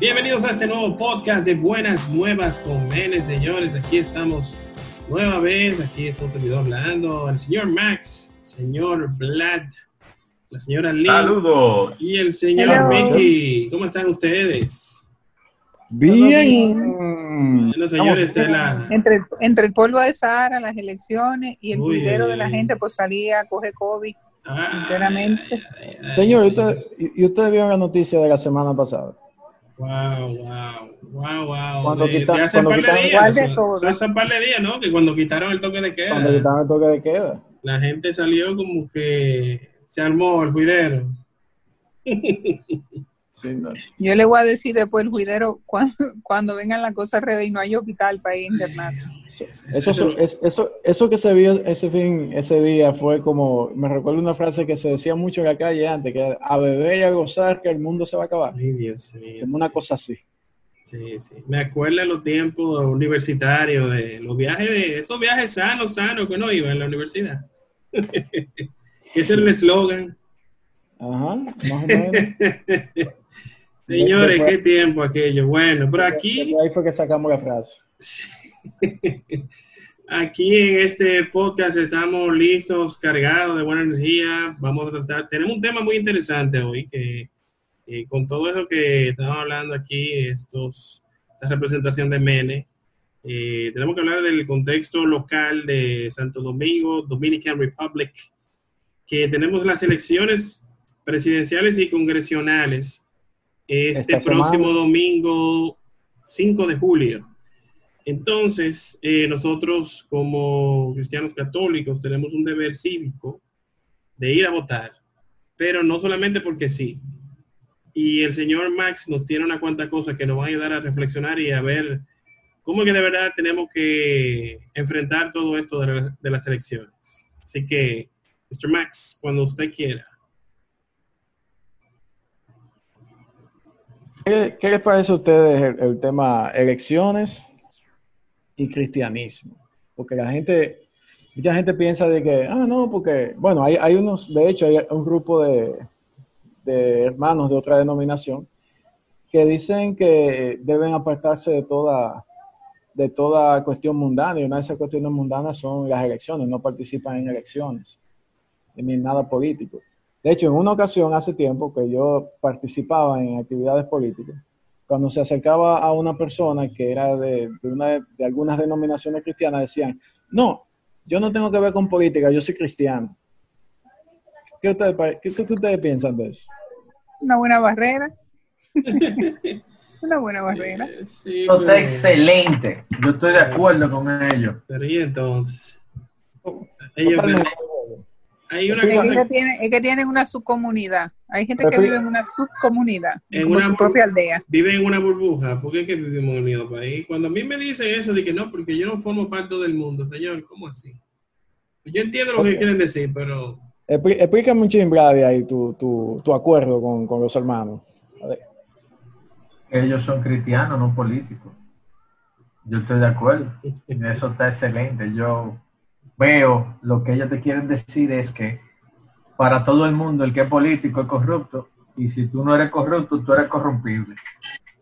Bienvenidos a este nuevo podcast de Buenas Nuevas con Mene, señores. Aquí estamos nueva vez. Aquí está un servidor hablando. El señor Max, señor Vlad, la señora Lee. Saludos. Y el señor Mickey. ¿Cómo están ustedes? Bien. Bueno, señores, es la... Entre, entre el polvo de Sahara, las elecciones y el cuidero de la gente, pues salía a coger COVID. Ay, Sinceramente. ay, ay, ay, Señor, sí. ¿y usted, y- y usted vio la noticia de la semana pasada? Wow, wow, wow, wow. Cuando de, quita- de hace un cuando par de quitaron- días. ¿Cuál de o sea, todas? hace un par de días, ¿no? Que cuando quitaron el toque de Cuando queda, quitaron el toque de queda. la gente salió como que se armó el cuidero. Sí, no. Yo le voy a decir después el cuidero cuando, cuando vengan las cosas al revés y no hay hospital para ir internarse. Eso, eso, es- eso, eso que se vio ese fin, ese día fue como, me recuerdo una frase que se decía mucho en la calle antes, que a beber y a gozar que el mundo se va a acabar. Ay, Dios mío. Como una cosa así. Sí, sí. Me acuerdo de los tiempos universitarios, de los viajes, de esos viajes sanos, sanos que uno iba en la universidad. Ese era el eslogan. Ajá, más o menos. Señores, qué tiempo aquello. Bueno, pero aquí, Ahí fue que sacamos la frase. aquí en este podcast estamos listos, cargados de buena energía. Vamos a tratar, tenemos un tema muy interesante hoy que eh, con todo eso que estamos hablando aquí, estos, esta representación de Mene, eh, tenemos que hablar del contexto local de Santo Domingo, Dominican Republic, que tenemos las elecciones presidenciales y congresionales este próximo domingo 5 de julio. Entonces, eh, nosotros como cristianos católicos tenemos un deber cívico de ir a votar, pero no solamente porque sí. Y el señor Max nos tiene una cuanta cosas que nos van a ayudar a reflexionar y a ver cómo es que de verdad tenemos que enfrentar todo esto de, la- de las elecciones. Así que, Mr. Max, cuando usted quiera. ¿Qué, les parece a ustedes el, tema elecciones y cristianismo? Porque la gente, mucha gente piensa de que, ah, no, porque, bueno, hay, hay unos, de hecho, hay un grupo de, de hermanos de otra denominación que dicen que deben apartarse de toda, de toda cuestión mundana, y una de esas cuestiones mundanas son las elecciones, no participan en elecciones, ni en nada político. De hecho, en una ocasión hace tiempo que yo participaba en actividades políticas, cuando se acercaba a una persona que era de, de una de, algunas denominaciones cristianas, decían, no, yo no tengo que ver con política, yo soy cristiano. ¿Qué ustedes, pare- qué- qué ustedes piensan de eso? Una buena barrera. Una buena barrera. Sí, Eso está pero- excelente. Yo estoy de acuerdo con ellos. Pero y entonces, ellos. Hay una Es que, cosa, tienen, es que tienen una subcomunidad. Hay gente que vive en una subcomunidad, En una- su propia aldea. viven en una burbuja, ¿por qué es que vivimos en un mismo país? Cuando a mí me dicen eso, de que no, porque yo no formo parte del mundo, señor, ¿cómo así? Yo entiendo lo que quieren decir, pero Explícame un chin, Vlad, ahí tu, tu, tu acuerdo con, con los hermanos. A ver. Ellos son cristianos, no políticos. Yo estoy de acuerdo. Eso está excelente. Yo veo lo que ellos te quieren decir es que para todo el mundo el que es político es corrupto y si tú no eres corrupto, tú eres corrompible.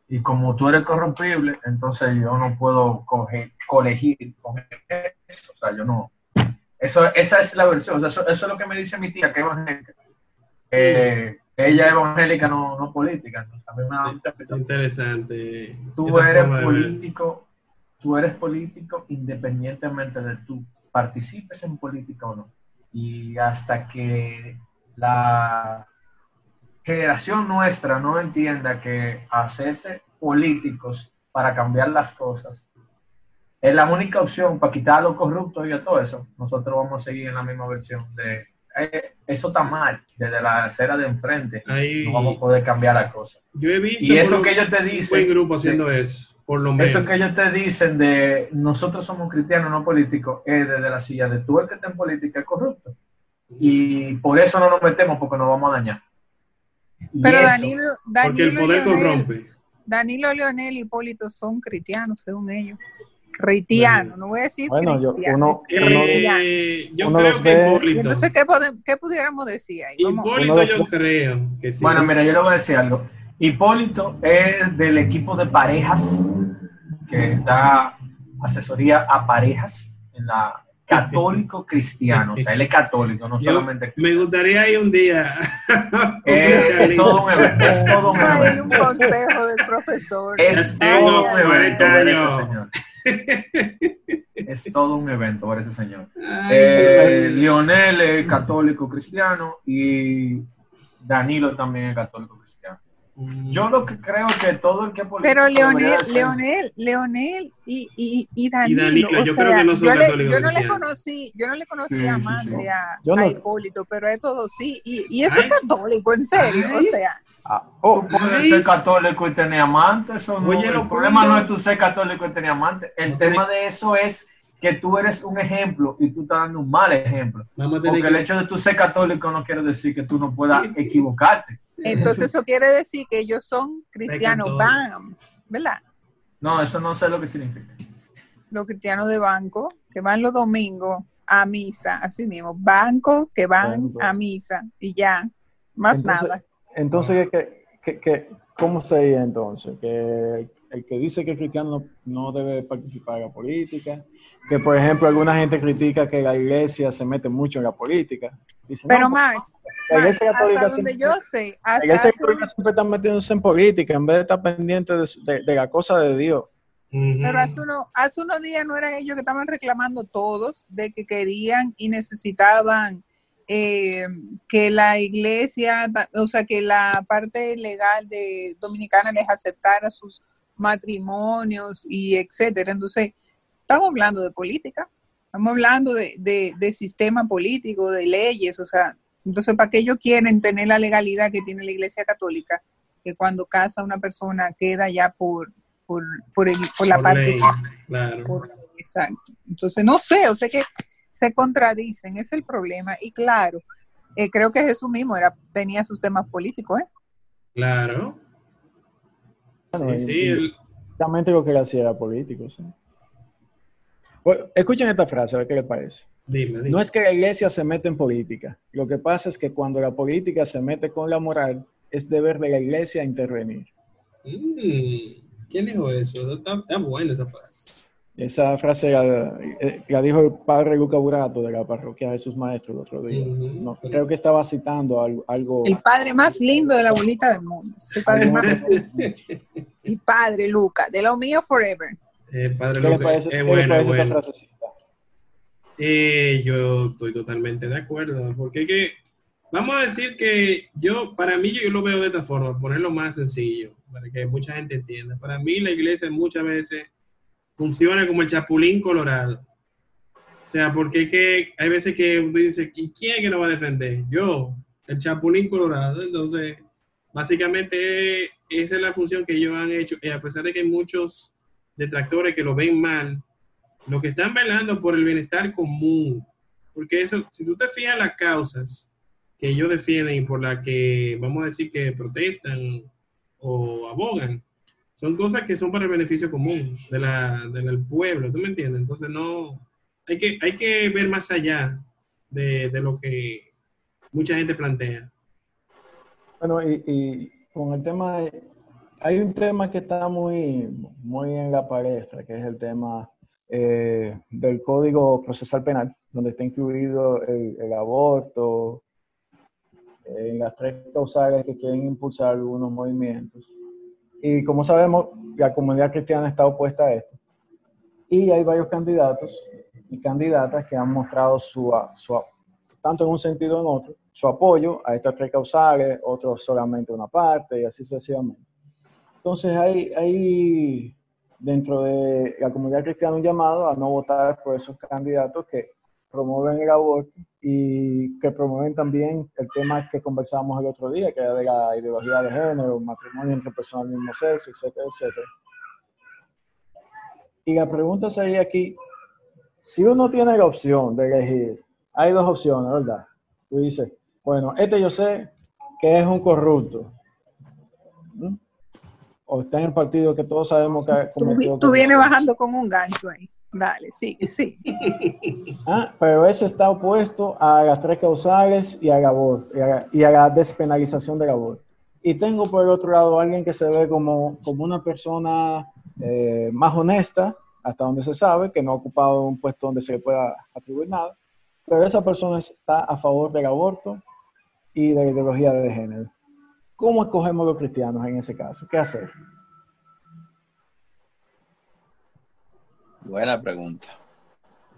Y como tú eres corrompible, entonces yo no puedo coger, colegir con eso. O sea, yo no. Eso, esa es la versión. O sea, eso, eso es lo que me dice mi tía, que es evangélica. Eh, ella es evangélica, no, no política. Entonces, a mí me da mucha está interesante. tú esa eres político, tú eres político independientemente de tú participes en política o no. Y hasta que la generación nuestra no entienda que hacerse políticos para cambiar las cosas es la única opción para quitar a los corruptos y a todo eso, nosotros vamos a seguir en la misma versión de eh, eso está mal, desde la acera de enfrente Ahí, no vamos a poder cambiar la cosa. yo he visto Y eso que lo- ellos te un dicen, buen grupo haciendo eso, por lo menos. eso que ellos te dicen de nosotros somos cristianos, no políticos, es desde la silla de tú el que está en política es corrupto. Y por eso no nos metemos porque nos vamos a dañar. Y Pero eso, Danilo, porque el Danilo y poder Leonel- corrompe. Danilo, Leonel y Hipólito son cristianos, según ellos. Cristianos, no voy a decir Bueno, yo- uno-. Eh, yo uno creo que Hipólito. Entonces, ¿qué, qué pudiéramos decir ahí? Hipólito yo creo que sí. Bueno, mira, yo le voy a decir algo. Hipólito es del equipo de parejas que da asesoría a parejas en la católico cristiano. O sea, él es católico, no Yo solamente me gustaría ir un día. Es, todo un evento. Es todo un Hay evento. un consejo del profesor. Es todo un evento 40 ver ese señor. Es todo un evento ver ese señor. Ay, Eh, Lionel es católico cristiano y Danilo también es católico cristiano. Yo lo que creo que todo el que Pero Leonel, Leonel, Leonel y, y, y Danilo, Danilo, o yo sea, creo que no son yo, le, yo no le conocí, yo no le conocí Sí, a sí, amante sí. a, no- a Hipólito, pero es todo sí, y, y eso Ay. es católico, en serio, Ay. o sea, Ah, oh, Tú puedes ser católico y tener amante, eso no, Oye, el problema no es tú ser católico y tener amante. El No tema de eso es que tú eres un ejemplo y tú estás dando un mal ejemplo. Vamos a tener Porque el hecho de tú ser católico no quiere decir que tú no puedas equivocarte. entonces eso quiere decir que ellos son cristianos, bam, ¿verdad? No, eso no sé lo que significa. Los cristianos de banco que van los domingos a misa, así mismo, banco que van Banco. a misa y ya, más Entonces- nada. Entonces, ¿qué, qué, qué- cómo sería entonces? Que el que dice que el cristiano no, no debe participar en la política, que por ejemplo alguna gente critica que la iglesia se mete mucho en la política. Dice, Pero no, Max, la iglesia Max, católica hasta donde siempre- yo sé, la hasta iglesia hace católica siempre está metiéndose en política en vez de estar pendiente de, su- de- de la cosa de Dios. Pero hace, uno, hace unos días no eran ellos que estaban reclamando todos de que querían y necesitaban eh, que la iglesia, o sea, que la parte legal de dominicana les aceptara sus matrimonios y etcétera. Entonces, estamos hablando de política, estamos hablando de, de, de sistema político, de leyes, o sea, entonces, ¿para qué ellos quieren tener la legalidad que tiene la iglesia católica? Que cuando casa una persona queda ya por, por, por, el, por la Por parte ley, Claro. por- exacto. Entonces, no sé, o sea que se contradicen, es el problema. Y claro, eh, creo que Jesús mismo era, tenía sus temas políticos, ¿eh? Claro. Bueno, Sí, sí. Exactamente lo que él hacía era político. ¿sí? Bueno, escuchen esta frase, a ver qué les parece. Dime, dime. No es que la iglesia se mete en política. Lo que pasa es que cuando la política se mete con la moral, es deber de la iglesia intervenir. Mm, ¿Quién dijo eso? Está, está buena esa frase. Esa frase la, eh, la dijo el padre Luca Burato de la parroquia Jesús Maestro el otro día. Ujú. No, creo que estaba citando algo. algo El padre más lindo de la bolita del mundo. Ese padre más, el padre Luca, de lo mío forever. El padre ¿Qué le Lucas parece, es bueno, bueno. Eh, yo estoy totalmente de acuerdo, porque que vamos a decir que yo, para mí, yo lo veo de esta forma, ponerlo más sencillo, para que mucha gente entienda. Para mí, la iglesia muchas veces funciona como el chapulín colorado. O sea, porque que hay veces que uno dice, ¿y quién es que nos va a defender? Yo, el chapulín colorado. Entonces, básicamente, esa es la función que ellos han hecho, y a pesar de que hay muchos detractores que lo ven mal, lo que están velando por el bienestar común, porque eso, si tú te fijas las causas que ellos defienden y por las que, vamos a decir, que protestan o abogan, son cosas que son para el beneficio común de la, del pueblo, ¿tú me entiendes? Entonces no, hay que, hay que ver más allá de, de lo que mucha gente plantea. Bueno, y, y con el tema, hay un tema que está muy, muy en la palestra, que es el tema eh, del Código Procesal Penal, donde está incluido el, el aborto, eh, en las tres causales que quieren impulsar algunos movimientos. Y como sabemos, la comunidad cristiana está opuesta a esto. Y hay varios candidatos y candidatas que han mostrado su, su tanto en un sentido o en otro, su apoyo a estas tres causales, otros solamente una parte y así sucesivamente. Entonces hay, hay dentro de la comunidad cristiana un llamado a no votar por esos candidatos que promueven el aborto y que promueven también el tema que conversábamos el otro día, que era de la ideología de género, matrimonio entre personas del mismo sexo, etcétera, etcétera. Y la pregunta sería aquí, si uno tiene la opción de elegir, hay dos opciones, ¿verdad? Tú dices, bueno, este yo sé que es un corrupto. ¿Mm? O está en el partido que todos sabemos que... Tú, tú vienes bajando con un gancho ahí. Dale, sí, sí. ah, pero ese está opuesto a las tres causales y a, la, y a, la despenalización del aborto. Y tengo por el otro lado alguien que se ve como, como una persona eh, más honesta, hasta donde se sabe, que no ha ocupado un puesto donde se le pueda atribuir nada, pero esa persona está a favor del aborto y de la ideología de género. ¿Cómo escogemos los cristianos en ese caso? ¿Qué hacer? Buena pregunta.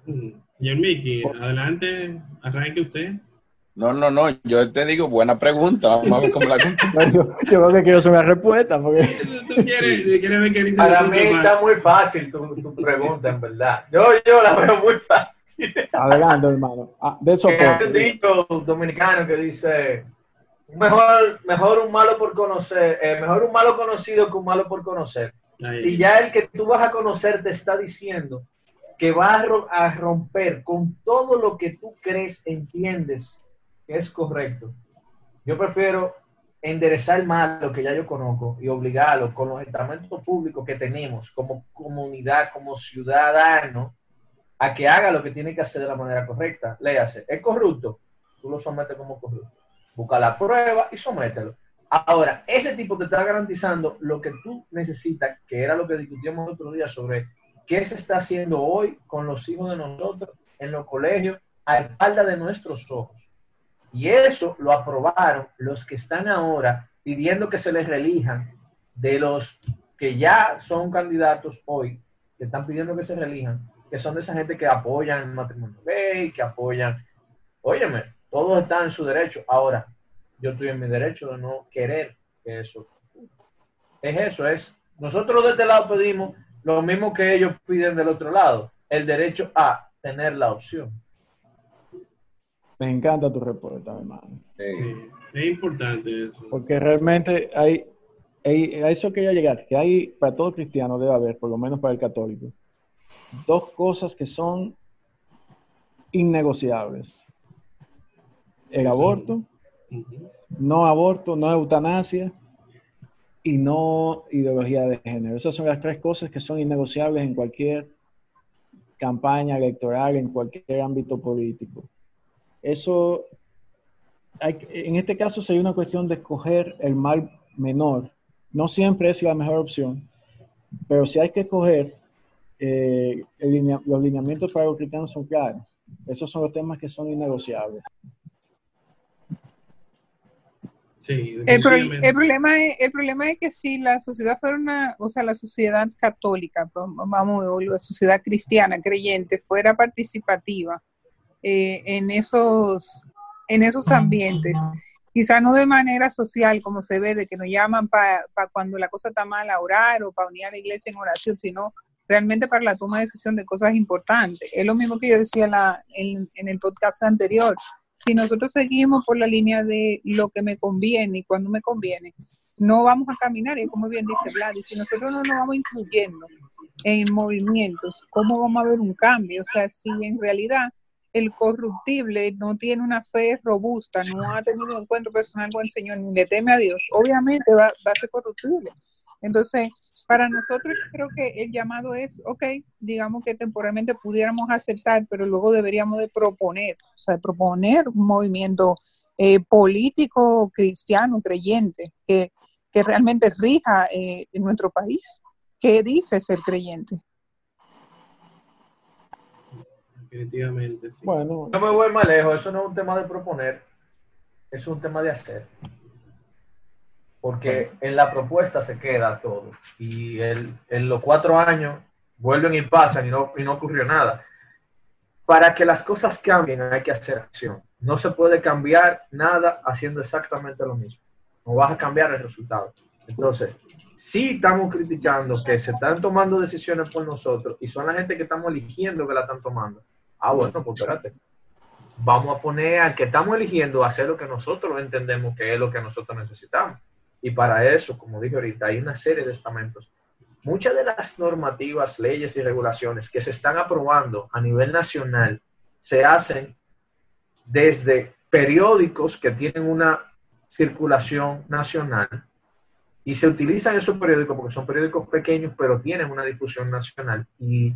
Señor Miki, adelante, arranque usted. No, no, no, yo te digo buena pregunta. Vamos a ver cómo la yo, yo creo que quiero hacer una respuesta. Porque... ¿Tú quieres, quieres ver qué dice Para mí está muy fácil tu, tu, pregunta, en verdad. Yo, yo la veo muy fácil. Adelante, hermano. Ah, de eso Hay un dicho dominicano que dice: mejor, mejor un malo por conocer, eh, mejor un malo conocido que un malo por conocer. Si ya el que tú vas a conocer te está diciendo que va a romper con todo lo que tú crees, entiendes que es correcto, yo prefiero enderezar el malo que ya yo conozco y obligarlo con los estamentos públicos que tenemos como comunidad, como ciudadano, a que haga lo que tiene que hacer de la manera correcta. Léase, es corrupto, tú lo sometes como corrupto. Busca la prueba y somételo. Ahora, ese tipo te está garantizando lo que tú necesitas, que era lo que discutíamos el otro día sobre qué se está haciendo hoy con los hijos de nosotros en los colegios a espalda de nuestros ojos. Y eso lo aprobaron los que están ahora pidiendo que se les reelijan de los que ya son candidatos hoy, que están pidiendo que se reelijan, que son de esa gente que apoyan el matrimonio gay, que apoyan, óyeme, todos están en su derecho. Ahora, yo estoy en mi derecho de no querer que eso. Es eso, es. Nosotros de este lado pedimos lo mismo que ellos piden del otro lado, el derecho a tener la opción. Me encanta tu respuesta, hermano. Sí, es importante eso. Porque realmente hay, hay, a eso quería llegar, que hay, para todo cristiano debe haber, por lo menos para el católico, dos cosas que son innegociables. El aborto no aborto, no eutanasia y no ideología de género. Esas son las tres cosas que son innegociables en cualquier campaña electoral, en cualquier ámbito político. Eso, en este caso sería una cuestión de escoger el mal menor. No siempre es la mejor opción, pero si hay que escoger, eh, los lineamientos para los cristianos son claros. Esos son los temas que son innegociables el, problema es, el problema es que si la sociedad fuera una, o sea, la sociedad católica, pues, vamos, o la sociedad cristiana, creyente, fuera participativa eh, en, esos, en esos ambientes, quizá no de manera social, como se ve, de que nos llaman para cuando la cosa está mal a orar o para unir a la iglesia en oración, sino realmente para la toma de decisión de cosas importantes. Es lo mismo que yo decía la, en, en el podcast anterior si nosotros seguimos por la línea de lo que me conviene y cuando me conviene, no vamos a caminar, y como bien dice Vlad, y si nosotros no nos vamos incluyendo en movimientos, ¿cómo vamos a ver un cambio? O sea, si en realidad el corruptible no tiene una fe robusta, no ha tenido un encuentro personal con el Señor, ni le teme a Dios, obviamente va, va a ser corruptible. Entonces, para nosotros creo que el llamado es, ok, digamos que temporalmente pudiéramos aceptar, pero luego deberíamos de proponer, o sea, proponer un movimiento eh, político, cristiano, creyente, que, realmente rija eh, en nuestro país. ¿Qué dice ser creyente? Definitivamente, sí. Bueno, no me voy más lejos, eso no es un tema de proponer, es un tema de hacer porque en la propuesta se queda todo. Y en los cuatro años vuelven y pasan y no, y no ocurrió nada. Para que las cosas cambien hay que hacer acción. No se puede cambiar nada haciendo exactamente lo mismo. No vas a cambiar el resultado. Entonces, si estamos criticando que se están tomando decisiones por nosotros y son la gente que estamos eligiendo que la están tomando. Ah, bueno, pues espérate. Vamos a poner al que estamos eligiendo a hacer lo que nosotros entendemos que es lo que nosotros necesitamos. Y para eso, como dije ahorita, hay una serie de estamentos. Muchas de las normativas, leyes y regulaciones que se están aprobando a nivel nacional se hacen desde periódicos que tienen una circulación nacional Y se utilizan esos periódicos porque son periódicos pequeños, pero tienen una difusión nacional. Y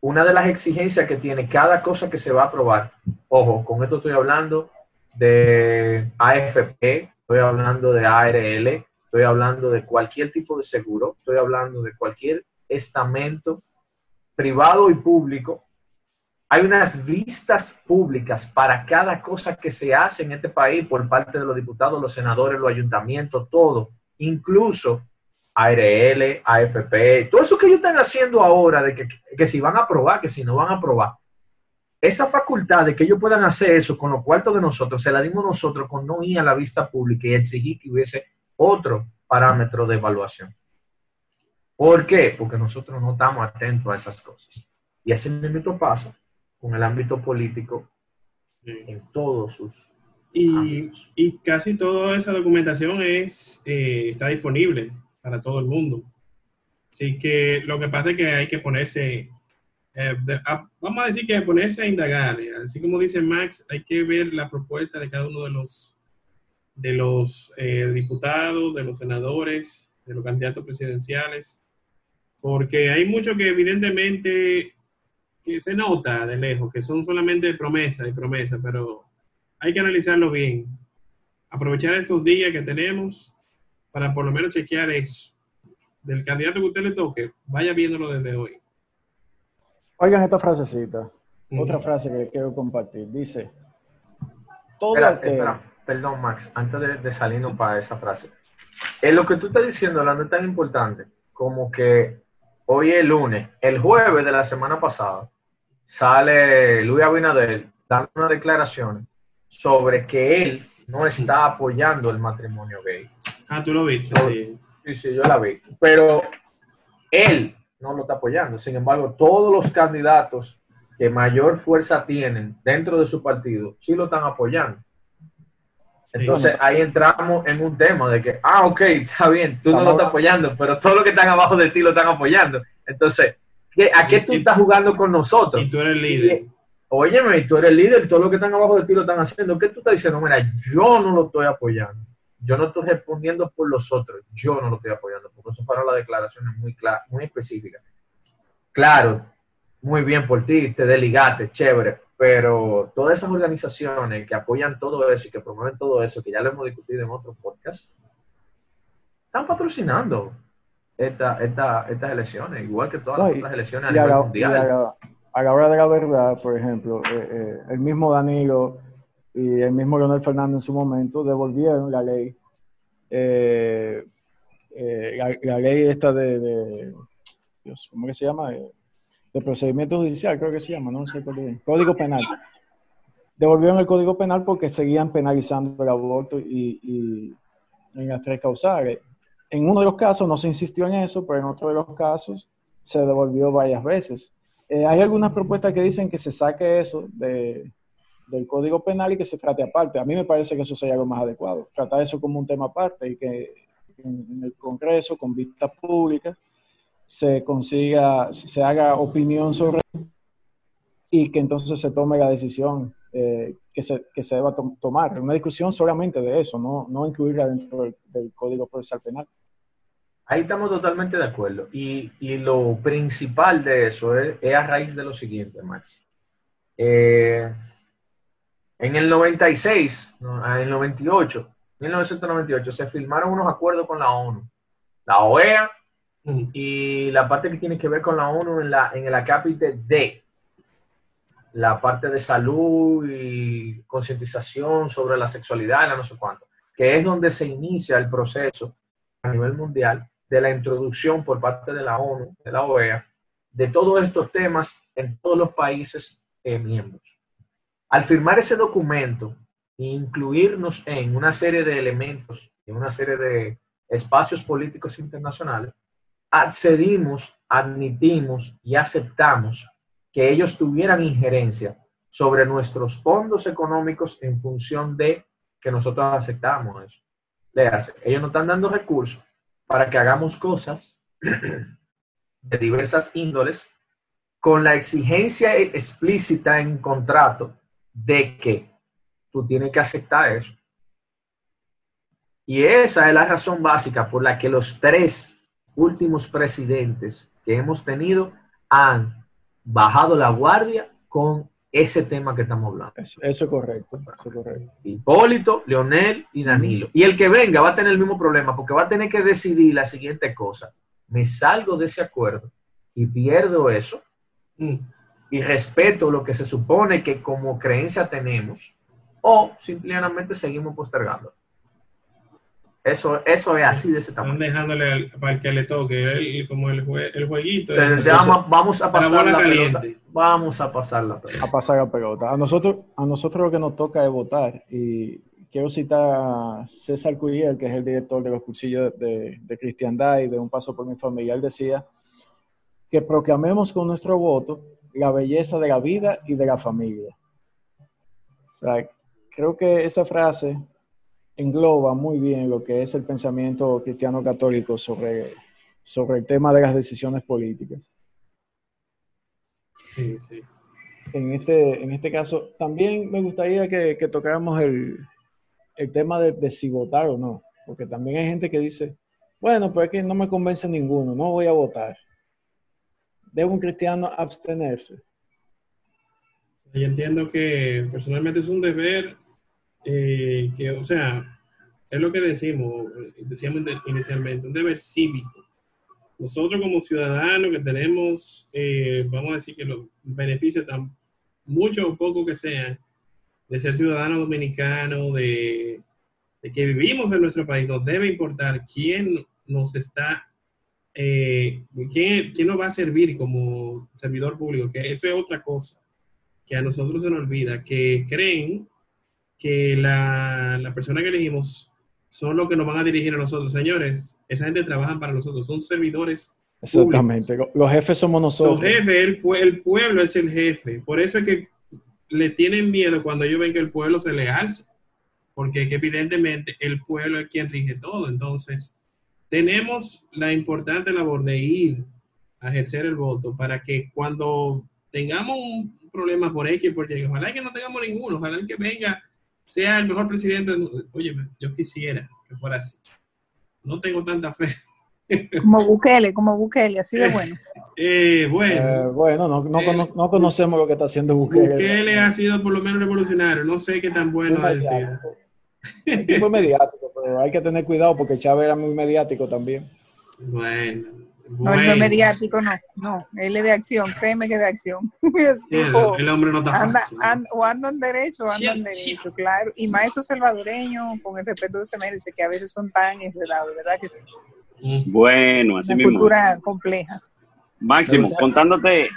una de las exigencias que tiene cada cosa que se va a aprobar, ojo, con esto estoy hablando de AFP, estoy hablando de ARL, estoy hablando de cualquier tipo de seguro, estoy hablando de cualquier estamento privado y público. Hay unas vistas públicas para cada cosa que se hace en este país por parte de los diputados, los senadores, los ayuntamientos, todo, incluso ARL, AFP, todo eso que ellos están haciendo ahora, de que, que si van a aprobar, que si no van a aprobar, esa facultad de que ellos puedan hacer eso con los cuartos de nosotros, se la dimos nosotros con no ir a la vista pública y exigir que hubiese otro parámetro de evaluación. ¿Por qué? Porque nosotros no estamos atentos a esas cosas. Y ese mismo pasa con el ámbito político en todos sus y, y, casi toda esa documentación es, eh, está disponible para todo el mundo. Así que lo que pasa es que hay que ponerse, eh, vamos a decir que ponerse a indagar. Así como dice Max, hay que ver la propuesta de cada uno de los, de los eh, diputados, de los senadores, de los candidatos presidenciales, porque hay mucho que evidentemente que se nota de lejos, que son solamente promesas y promesas, pero hay que analizarlo bien. Aprovechar estos días que tenemos para por lo menos chequear eso. Del candidato que usted le toque, vaya viéndolo desde hoy. Oigan esta frasecita, otra frase que quiero compartir. Dice, todo espera, perdón Max, antes de, de, salirnos para esa frase. Es lo que tú estás diciendo, hablando es tan importante como que hoy es lunes, el jueves de la semana pasada, sale Luis Abinader dando una declaración sobre que él no está apoyando el matrimonio gay. Ah, tú lo viste. Sí, sí, yo la vi. Pero él no lo está apoyando. Sin embargo, todos los candidatos que mayor fuerza tienen dentro de su partido sí lo están apoyando. Entonces ahí entramos en un tema de que, ah, ok, está bien, tú no lo estás apoyando, pero todos los que están abajo de ti lo están apoyando. Entonces, ¿a qué tú estás jugando con nosotros? Y tú eres líder. Óyeme, tú eres el líder, todos los que están abajo de ti lo están haciendo. ¿Qué tú estás diciendo? Mira, yo no lo estoy apoyando yo no estoy respondiendo por los otros, yo no lo estoy apoyando, porque eso fueron las declaraciones muy, muy específicas. Claro, muy bien por ti, te desligaste, chévere, pero todas esas organizaciones que apoyan todo eso y que promueven todo eso, que ya lo hemos discutido en otros podcasts, están patrocinando esta, estas elecciones, igual que todas las otras elecciones a nivel mundial. A la, hora de la verdad, por ejemplo, eh, eh, el mismo Danilo y el mismo Leonel Fernández en su momento devolvieron la ley, eh, eh, la, ley esta de, Dios, ¿cómo que se llama? Eh, de procedimiento judicial, creo que se llama, no sé cuál es. Código penal. Devolvieron el código penal porque seguían penalizando el aborto y, y en las tres causales. En uno de los casos no se insistió en eso, pero en otro de los casos se devolvió varias veces. hay algunas propuestas que dicen que se saque eso de, del Código Penal y que se trate aparte. A mí me parece que eso sería lo más adecuado, tratar eso como un tema aparte y que en, el Congreso, con vistas públicas, se consiga, se haga opinión sobre y que entonces se tome la decisión eh, que, se, que se deba tomar. Una discusión solamente de eso, no, no incluirla dentro del, Código Procesal Penal. Ahí estamos totalmente de acuerdo. Y, y lo principal de eso es, es, a raíz de lo siguiente, Max. Eh, en el 96, en el 98, 1998, se firmaron unos acuerdos con la ONU, la OEA y la parte que tiene que ver con la ONU en, la, en el acápite D, la parte de salud y concientización sobre la sexualidad la no sé cuánto, que es donde se inicia el proceso a nivel mundial de la introducción por parte de la ONU, de la OEA, de todos estos temas en todos los países eh, miembros. Al firmar ese documento e incluirnos en una serie de elementos, en una serie de espacios políticos internacionales, accedimos, admitimos y aceptamos que ellos tuvieran injerencia sobre nuestros fondos económicos en función de que nosotros aceptamos eso. Léase, ellos nos están dando recursos para que hagamos cosas de diversas índoles con la exigencia explícita en contrato de que tú tienes que aceptar eso. Y esa es la razón básica por la que los tres últimos presidentes que hemos tenido han bajado la guardia con ese tema que estamos hablando. Eso, eso es correcto. Eso es correcto. Hipólito, Leonel y Danilo. Y el que venga va a tener el mismo problema porque va a tener que decidir la siguiente cosa. Me salgo de ese acuerdo y pierdo eso Mm. Y respeto lo que se supone que como creencia tenemos o simplemente seguimos postergando. Eso, eso es así de ese Están tamaño. dejándole al, para que le toque, el- como el, jue- el jueguito. Se ese. llama, vamos a La pasar la caliente. pelota. Vamos a pasar la pelota. a pasar la pelota. A nosotros, a nosotros lo que nos toca es votar. Y quiero citar a César Curiel, que es el director de los cursillos de, de cristiandad y de Un Paso por mi Familia. Él decía que proclamemos con nuestro voto la belleza de la vida y de la familia. O sea, creo que esa frase engloba muy bien lo que es el pensamiento cristiano católico sobre, sobre el tema de las decisiones políticas. Sí, sí. en este, en este caso, también me gustaría que, que tocáramos el, el tema de, de si votar o no, porque también hay gente que dice, bueno, pero es que no me convence ninguno, no voy a votar. ¿Debe un cristiano abstenerse? Yo entiendo que personalmente es un deber eh, que, o sea, es lo que decimos, decíamos de- inicialmente, un deber cívico. Nosotros como ciudadanos que tenemos, eh, vamos a decir que los beneficios tan mucho o poco que sean de ser ciudadanos dominicanos, de, de que vivimos en nuestro país, nos debe importar quién nos está, eh, quién, quién nos va a servir como servidor público, que eso es otra cosa que a nosotros se nos olvida, que creen que la, la persona que elegimos son los que nos van a dirigir a nosotros. Señores, esa gente trabaja para nosotros, son servidores. Exactamente. Lo- Los jefes somos Los nosotros. jefes, el, el pueblo es el jefe. Por eso es que le tienen miedo cuando ellos ven que el pueblo se le alza. Porque que evidentemente el pueblo es quien rige todo. Entonces, tenemos la importante labor de ir a ejercer el voto para que cuando tengamos un problema por X, por Y, ojalá que no tengamos ninguno, ojalá el que venga sea el mejor presidente. Oye, yo quisiera que fuera así. No tengo tanta fe. Como Bukele, como Bukele, así de bueno. Eh, bueno. Eh, bueno, no, no, cono- no conocemos lo que está haciendo Bukele. Bukele ha sido por lo menos revolucionario. No sé qué tan bueno ha Muy sido. mediático. El tipo es mediático, pero hay que tener cuidado porque Chávez era muy mediático también. Bueno. No, él no bueno. es mediático, no. No, él es de acción, créeme que es de acción. Es Sí, el, tipo, el hombre no está anda, fácil. anda- o andan derecho o andan Sí, sí. derecho, claro. Y más esos salvadoreños, con el respeto que se merece, que a veces son tan enredados, ¿verdad? Que sí. Mm. Bueno, así Una mismo. cultura compleja. Máximo, contándote,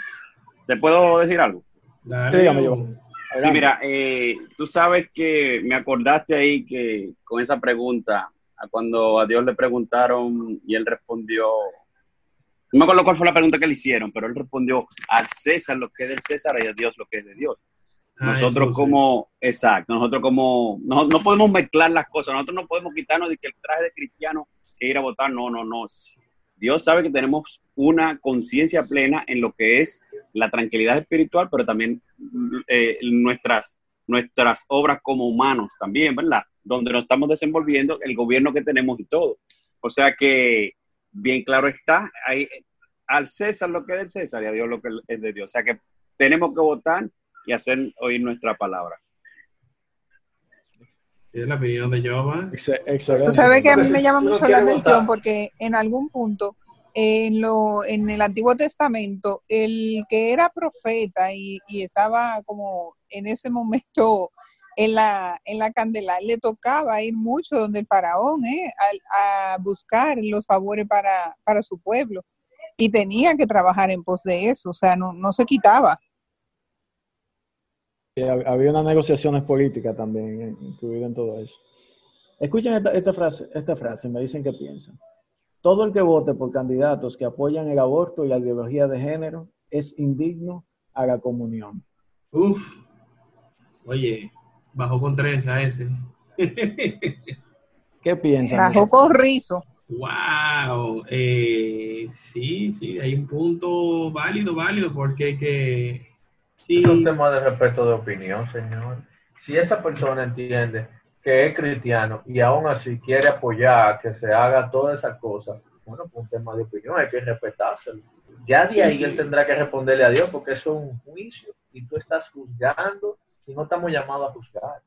¿te puedo decir algo? Dale, Dígame, yo. Sí, mira, eh, tú sabes que me acordaste ahí que con esa pregunta, a cuando a Dios le preguntaron y él respondió, no me acuerdo cuál fue la pregunta que le hicieron, pero él respondió al César lo que es del César y a Dios lo que es de Dios. Ah, Nosotros sí. como, exacto, nosotros como, no, no podemos mezclar las cosas, nosotros no podemos quitarnos de que el traje de cristiano que ir a votar, no, no, no. Dios sabe que tenemos una conciencia plena en lo que es la tranquilidad espiritual, pero también eh, nuestras, nuestras obras como humanos también, ¿verdad? Donde nos estamos desenvolviendo, el gobierno que tenemos y todo. O sea que, bien claro está, hay, al César lo que es del César y a Dios lo que es de Dios. O sea que tenemos que votar y hacer oír nuestra palabra. Es la opinión de Jova. Tú sabes que a mí me llama mucho la atención votar. porque en algún punto en lo en el Antiguo Testamento el que era profeta y, estaba como en ese momento en la en la candela le tocaba ir mucho donde el faraón ¿eh? a, buscar los favores para, para su pueblo y tenía que trabajar en pos de eso o sea no, no se quitaba había unas negociaciones políticas también eh, incluidas en todo eso. Escuchen esta, esta frase, esta frase, me dicen qué piensan. Todo el que vote por candidatos que apoyan el aborto y la ideología de género es indigno a la comunión. Uf. Oye, bajó con trenza ese. ¿Qué piensan? bajó con rizo wow. Eh, sí, sí, hay un punto válido, válido, porque que sí, Es un tema de respeto de opinión, señor. Si esa persona entiende que es cristiano y aún así quiere apoyar que se haga toda esa cosa, bueno, pues un tema de opinión, hay que respetárselo. Ya de Sí, ahí sí. él tendrá que responderle a Dios porque eso es un juicio y tú estás juzgando y no estamos llamados a juzgar.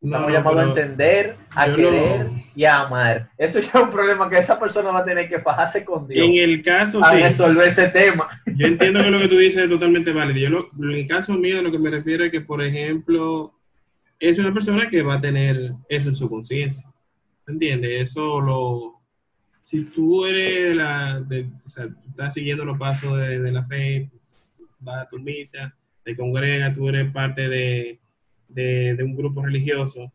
No, Estamos no, llamados a entender, a querer no- y a amar. Eso ya es un problema que esa persona va a tener que fajarse con Dios En el caso, a sí. resolver ese tema. Yo entiendo que lo que tú dices es totalmente válido. Yo lo- en el caso mío, lo que me refiero es que, por ejemplo, es una persona que va a tener eso en su conciencia. ¿Entiendes? Eso lo. Si tú eres la. de- o sea, tú estás siguiendo los pasos de, la fe, vas a tu misa, te congregas, tú eres parte de, de- de un grupo religioso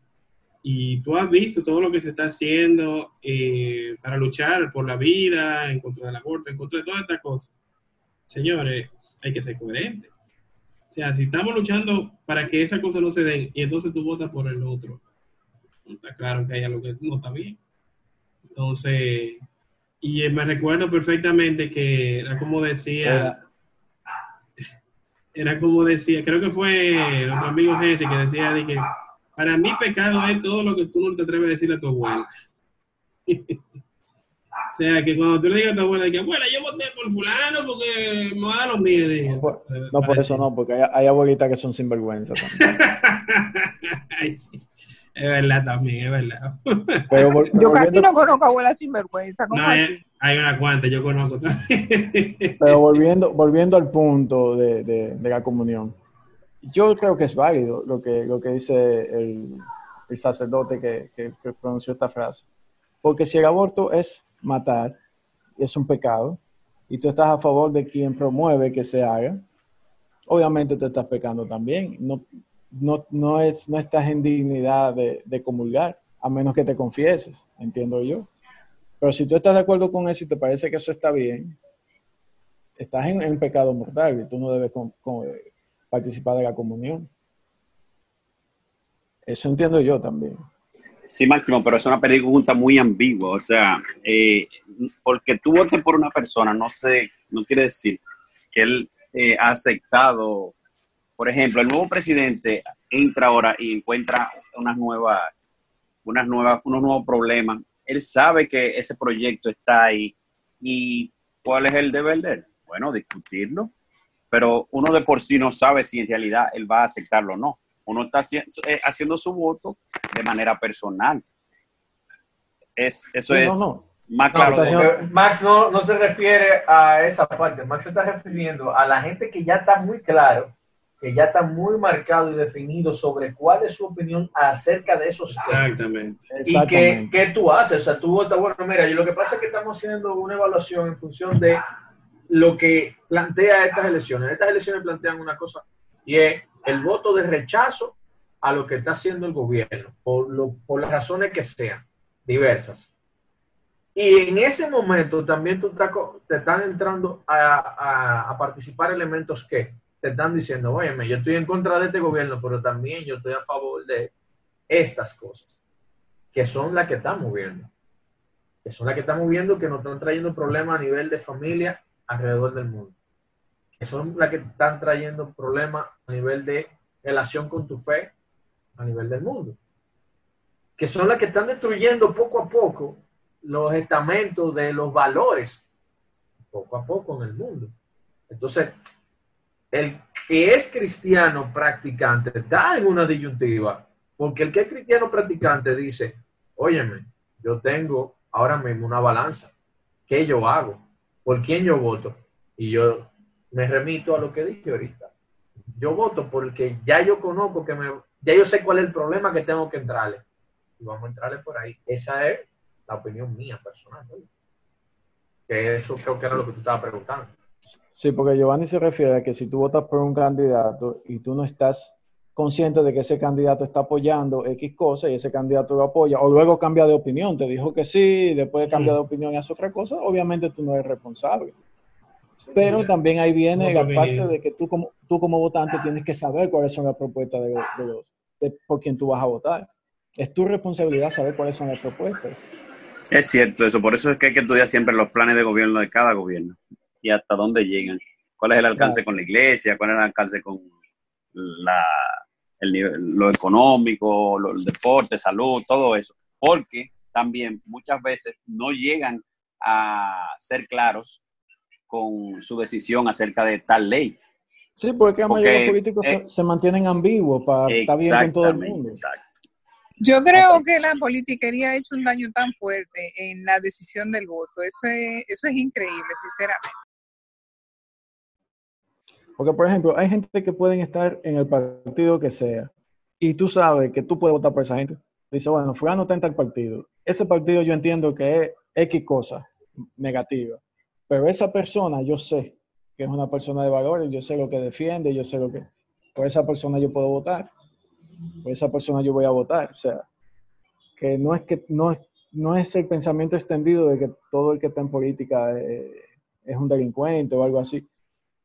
y tú has visto todo lo que se está haciendo eh, para luchar por la vida, en contra del aborto, en contra de todas estas cosas señores, hay que ser coherentes. O sea, si estamos luchando para que esas cosas no se den y entonces tú votas por el otro, está claro que hay algo que no está bien. Entonces, y eh, me recuerdo perfectamente que era como decía, era como decía, creo que fue nuestro amigo Henry que decía de que para mí pecado es todo lo que tú no te atreves a decir a tu abuela. O sea, que cuando tú le digas a tu abuela, de que abuela, yo voté por fulano porque no da lo mío. dije, No, por- No, por eso no, porque hay, hay abuelitas que son sinvergüenza también. Ay, sí. Es verdad también, es verdad. Pero Yo casi volviendo, no conozco abuelas sinvergüenza, ¿cómo No, hay, una cuanta, yo conozco también. pero volviendo, volviendo al punto de, de- de la comunión, yo creo que es válido lo que, lo que dice el, el sacerdote que, que- que pronunció esta frase. Porque si el aborto es matar, es un pecado, y tú estás a favor de quien promueve que se haga, obviamente te estás pecando también. No, no, no, es, no estás en dignidad de, de comulgar, a menos que te confieses, entiendo yo. Pero si tú estás de acuerdo con eso y te parece que eso está bien, estás en, en pecado mortal y tú no debes con- participar de la comunión. Eso entiendo yo también. Sí, Máximo, pero es una pregunta muy ambigua. O sea, eh, porque tú votes por una persona, no sé, no quiere decir que él eh, ha aceptado. Por ejemplo, el nuevo presidente entra ahora y encuentra unas nuevas, unas nuevas, unos nuevos problemas. Él sabe que ese proyecto está ahí y ¿cuál es el deber de él? Bueno, discutirlo. Pero uno de por sí no sabe si en realidad él va a aceptarlo o no. Uno está eh, haciendo su voto de manera personal. Es, eso Sí, es no, no. más claro. Max no, no se refiere a esa parte. Max se está refiriendo a la gente que ya está muy claro, que ya está muy marcado y definido sobre cuál es su opinión acerca de esos temas. Exactamente. ¿Y qué, Exactamente. qué tú haces? O sea, tú votas, bueno, mira, y lo que pasa es que estamos haciendo una evaluación en función de lo que plantea estas elecciones. Estas elecciones plantean una cosa y es el voto de rechazo a lo que está haciendo el gobierno, por, lo, por las razones que sean, diversas. Y en ese momento también te están entrando a participar elementos que te están diciendo, oye, yo estoy en contra de este gobierno, pero también yo estoy a favor de estas cosas, que son las que están moviendo, que son las que están moviendo, que nos están trayendo problemas a nivel de familia alrededor del mundo, que son las que están trayendo problemas a nivel de relación con tu fe a nivel del mundo, que son las que están destruyendo poco a poco los estamentos de los valores, poco a poco en el mundo. Entonces, el que es cristiano practicante está en una disyuntiva, porque el que es cristiano practicante dice, óyeme, yo tengo ahora mismo una balanza, ¿qué yo hago? ¿Por quién yo voto? Y yo me remito a lo que dije ahorita. Yo voto porque ya yo conozco que me, ya yo sé cuál es el problema que tengo que entrarle. Y vamos a entrarle por ahí. Esa es la opinión mía personal. ¿no? Que eso creo que era lo que tú estabas preguntando. Sí, porque Giovanni se refiere a que si tú votas por un candidato y tú no estás consciente de que ese candidato está apoyando X cosa y ese candidato lo apoya, o luego cambia de opinión, te dijo que sí, después cambia de opinión y hace otra cosa, obviamente tú no eres responsable. Pero también ahí viene la parte de que tú como, tú como votante tienes que saber cuáles son las propuestas de los, de los- de por quien tú vas a votar. Es tu responsabilidad saber cuáles son las propuestas. Es cierto eso, por eso es que hay que estudiar siempre los planes de gobierno de cada gobierno y hasta dónde llegan. ¿Cuál es el alcance Claro. con la iglesia? ¿Cuál es el alcance con la, el nivel- lo económico, lo- el deporte, salud, todo eso, porque también muchas veces no llegan a ser claros con su decisión acerca de tal ley. Sí, porque de los Porque, políticos eh, se, se mantienen ambiguos para estar bien con todo el mundo. exacto. Yo creo que la politiquería ha hecho un daño tan fuerte en la decisión del voto. Eso es, eso es increíble, sinceramente. Porque, por ejemplo, hay gente que pueden estar en el partido que sea y tú sabes que tú puedes votar por esa gente. Dice, bueno, fulano está en tal partido. Ese partido yo entiendo que es X cosa negativa, pero esa persona yo sé que es una persona de valores, yo sé lo que defiende, yo sé lo que... Por esa persona yo puedo votar, por esa persona yo voy a votar. O sea, que no es que no no es el pensamiento extendido de que todo el que está en política eh, es un delincuente o algo así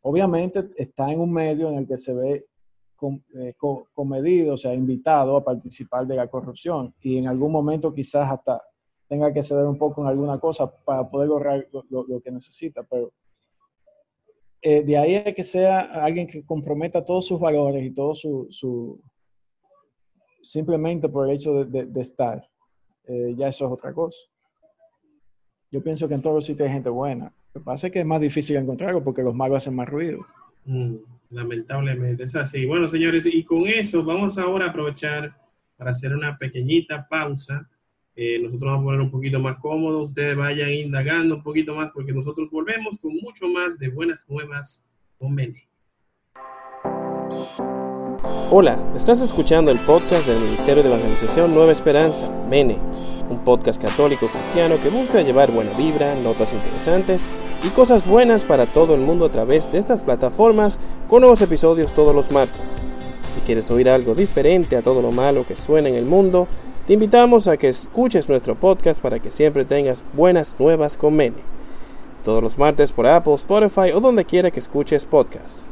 obviamente está en un medio en el que se ve eh, co- comedido, o sea, invitado a participar de la corrupción y en algún momento quizás hasta tenga que ceder un poco en alguna cosa para poder lograr lo, lo- lo que necesita, pero eh, de ahí a que sea alguien que comprometa todos sus valores y todo su, su- simplemente por el hecho de, de- de estar, eh, ya eso es otra cosa. Yo pienso que en todos los sitios hay gente buena. Lo que pasa es que es más difícil encontrarlo porque los malos hacen más ruido. Mm, lamentablemente, es así. Bueno, señores, y con eso vamos ahora a aprovechar para hacer una pequeñita pausa. Eh, nosotros vamos a poner un poquito más cómodos, ustedes vayan indagando un poquito más porque nosotros volvemos con mucho más de buenas nuevas con Mene. Hola, estás escuchando el podcast del Ministerio de Evangelización Nueva Esperanza, MENE, un podcast católico cristiano que busca llevar buena vibra, notas interesantes y cosas buenas para todo el mundo a través de estas plataformas con nuevos episodios todos los martes. Si quieres oír algo diferente a todo lo malo que suena en el mundo, te invitamos a que escuches nuestro podcast para que siempre tengas buenas nuevas con MENE. Todos los martes por Apple, Spotify o donde quiera que escuches podcasts.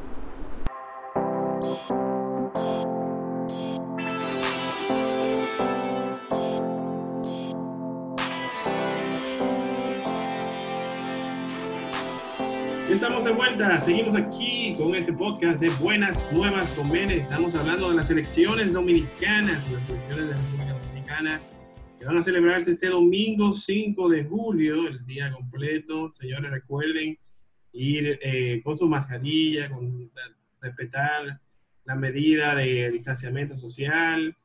Ya estamos de vuelta, seguimos aquí con este podcast de Buenas Nuevas con Mene. Estamos hablando de las elecciones dominicanas, las elecciones de la República Dominicana que van a celebrarse este domingo 5 de julio, el día completo. Señores, recuerden ir eh, con su mascarilla, con respetar la medida de distanciamiento social.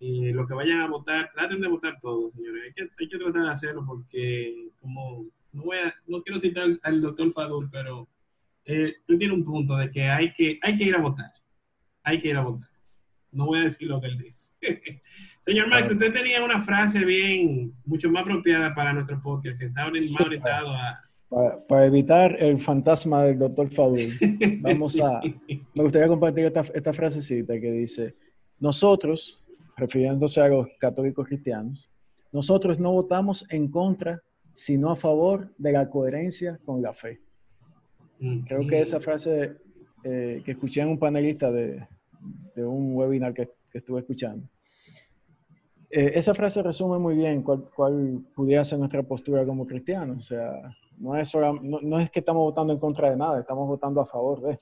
Y lo que vayan a votar, traten de votar todos, señores. Hay que, hay que tratar de hacerlo porque, como no, voy a- no quiero citar al doctor Fadul, pero eh, él tiene un punto de que hay, que hay que ir a votar. Hay que ir a votar. No voy a decir lo que él dice. Señor Max, usted tenía una frase bien, mucho más apropiada para nuestro podcast, que está más orientado a... Para, para evitar el fantasma del doctor Fadul, vamos Sí. a... Me gustaría compartir esta, esta frasecita que dice, nosotros, refiriéndose a los católicos cristianos, nosotros no votamos en contra, sino a favor de la coherencia con la fe. Creo que esa frase eh, que escuché en un panelista de, de un webinar que, que estuve escuchando, eh, esa frase resume muy bien cuál, cuál pudiera ser nuestra postura como cristianos. O sea, no es, no, no es que estamos votando en contra de nada, estamos votando a favor de.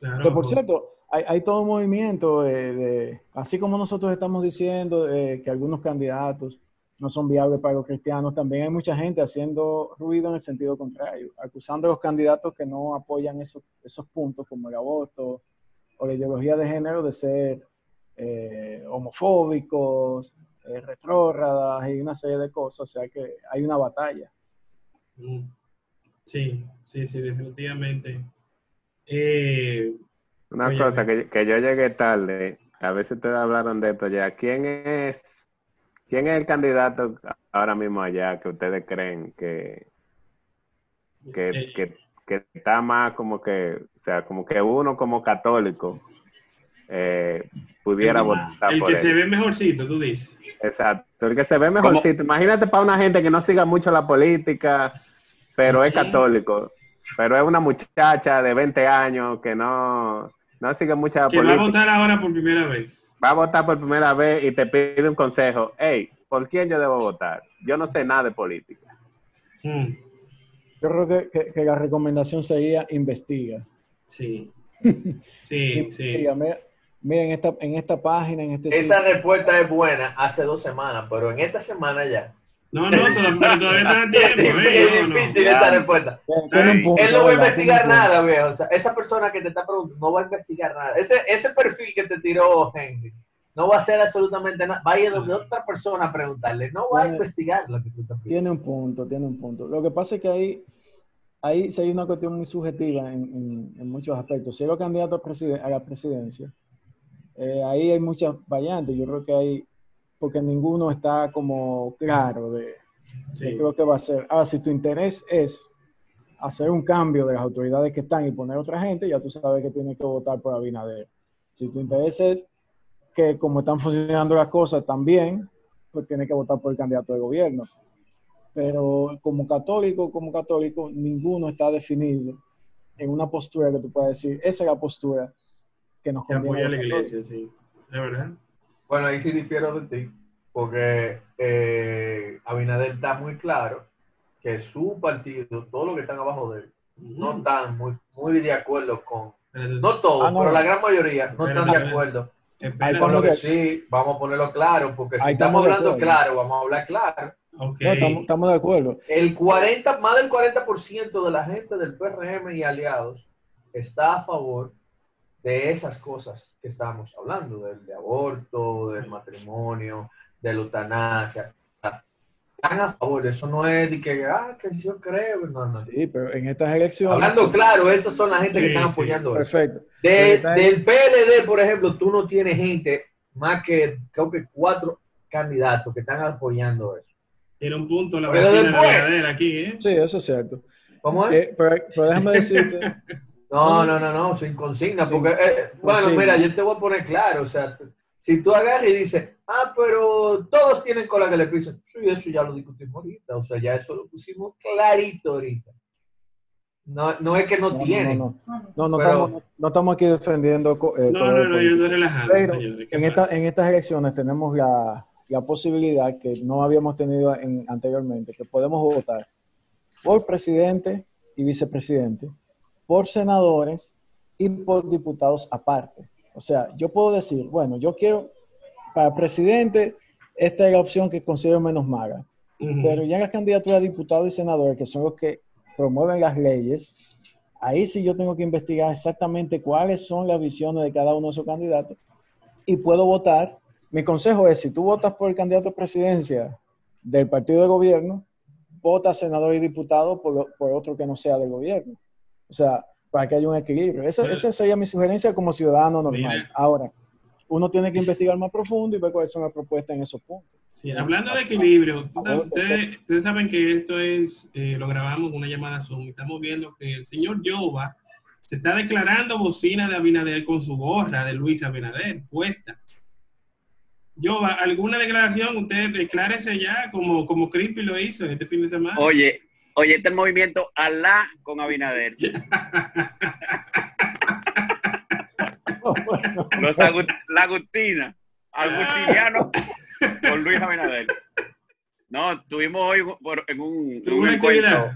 Claro, Que por cierto, hay, hay todo un movimiento de, de- así como nosotros estamos diciendo eh, que algunos candidatos no son viables para los cristianos, también hay mucha gente haciendo ruido en el sentido contrario, acusando a los candidatos que no apoyan esos, esos puntos como el aborto o la ideología de género de ser eh, homofóbicos, eh, retrógradas y una serie de cosas, o sea que hay una batalla. Mm. Sí, sí, sí, definitivamente. Eh, Una Oye, cosa, que, que yo llegué tarde, a veces ustedes hablaron de esto ya. ¿Quién es, quién es el candidato ahora mismo allá que ustedes creen que, que, eh, que, que está más como que, o sea, como que uno como católico eh, pudiera el, votar el por que él? se ve mejorcito, tú dices. Exacto, el que se ve mejorcito. Imagínate para una gente que no siga mucho la política, pero es católico, pero es una muchacha de 20 años que no, no sigue mucha Que va a política. votar ahora por primera vez. va a votar por primera vez y te pide un consejo. Hey, ¿por quién yo debo votar? Yo no sé nada de política. Mm, Yo creo que, que- que la recomendación sería investiga. sí. Sí, sí. Mira, mira, en esta, en esta página, en este Esa sitio, respuesta es buena hace dos semanas, pero en esta semana ya. No, no, todavía, todavía está tiempo. es eh, no, no. difícil esa respuesta. tiene un Ay, punto, Él no va a investigar nada, viejo. O sea, esa persona que te está preguntando no va a investigar nada. Ese, ese perfil que te tiró Henry no va a hacer absolutamente nada. Va a ir donde otra persona a preguntarle. No va a investigar lo que tú estás. Tiene un punto, tiene un punto. Lo que pasa es que ahí, ahí sí hay una cuestión muy subjetiva en, en- en muchos aspectos. Si eres candidato a, presiden- a la presidencia, eh, ahí hay muchas variantes. Yo creo que hay, porque ninguno está como claro de, de Sí. qué es lo que va a hacer. Ahora, si tu interés es hacer un cambio de las autoridades que están y poner otra gente, ya tú sabes que tienes que votar por Abinader. Si tu interés es que como están funcionando las cosas también, pues tienes que votar por el candidato de gobierno. Pero como católico, como católico, ninguno está definido en una postura que tú puedas decir, esa es la postura que nos Que conviene. apoya a la iglesia, sí. Es verdad. Bueno, ahí sí difiero de ti, porque eh, Abinader está muy claro que su partido, todos los que están abajo de él, no están muy, muy de acuerdo con, no todos, Ah, no. pero la gran mayoría no están de acuerdo. espérate. Ahí Con lo estamos que de- sí, vamos a ponerlo claro, porque si Ahí estamos estamos de hablando claro, vamos a hablar claro. Ok. No, estamos, estamos de acuerdo. El 40, más del 40% de la gente del PRM y aliados está a favor de esas cosas que estamos hablando, del de aborto, del Sí. matrimonio, de la eutanasia. Están a favor, eso no es de que, ah, que yo creo, no, no. Sí, pero en estas elecciones... Hablando claro, esas son las gente que Sí, están sí. apoyando eso. Perfecto. De- Pero está- del PLD, por ejemplo, tú no tienes gente, más que creo que cuatro candidatos que están apoyando eso. Tiene un punto la Pero de aquí, ¿eh? Sí, eso es cierto. ¿Cómo es? Eh, pero, pero déjame decirte... No, no, no, no, sin consigna, porque, eh, bueno, Consigna. mira, yo te voy a poner claro, o sea, si tú agarras y dices, ah, pero todos tienen cola que le pisen, sí, eso ya lo discutimos ahorita, o sea, ya eso lo pusimos clarito ahorita. No, no es que no, No, no, tienen. no, no, no, Pero- estamos, no estamos aquí defendiendo... eh, No, no, no, yo estoy relajando, Pero señores. ¿Qué en, esta- en estas elecciones tenemos la, la posibilidad que no habíamos tenido en- anteriormente, que podemos votar por presidente y vicepresidente, por senadores y por diputados aparte. O sea, yo puedo decir, bueno, yo quiero, para presidente, esta es la opción que considero menos mala. Pero ya en las candidaturas de diputados y senadores, que son los que promueven las leyes, ahí sí yo tengo que investigar exactamente cuáles son las visiones de cada uno de esos candidatos y puedo votar. Mi consejo es, si tú votas por el candidato a presidencia del partido de gobierno, vota senador y diputado por, por otro que no sea del gobierno. O sea, para que haya un equilibrio. Esa, esa sería mi sugerencia como ciudadano normal. Mira. Ahora, uno tiene que investigar más profundo y ver cuáles son las propuestas en esos puntos. Sí, hablando de equilibrio, ustedes, ustedes saben que esto es, eh, lo grabamos en una llamada Zoom y estamos viendo que el señor Jova se está declarando bocina de Abinader con su gorra de Luis Abinader puesta. Jova, ¿alguna declaración? Usted declárese ya como, como Crispy lo hizo este fin de semana. Oye, oye, este es el movimiento Alá con Abinader. Los Agu- la Agustina, Agustiniano con Luis Abinader. No, estuvimos hoy por- en un, encuentro,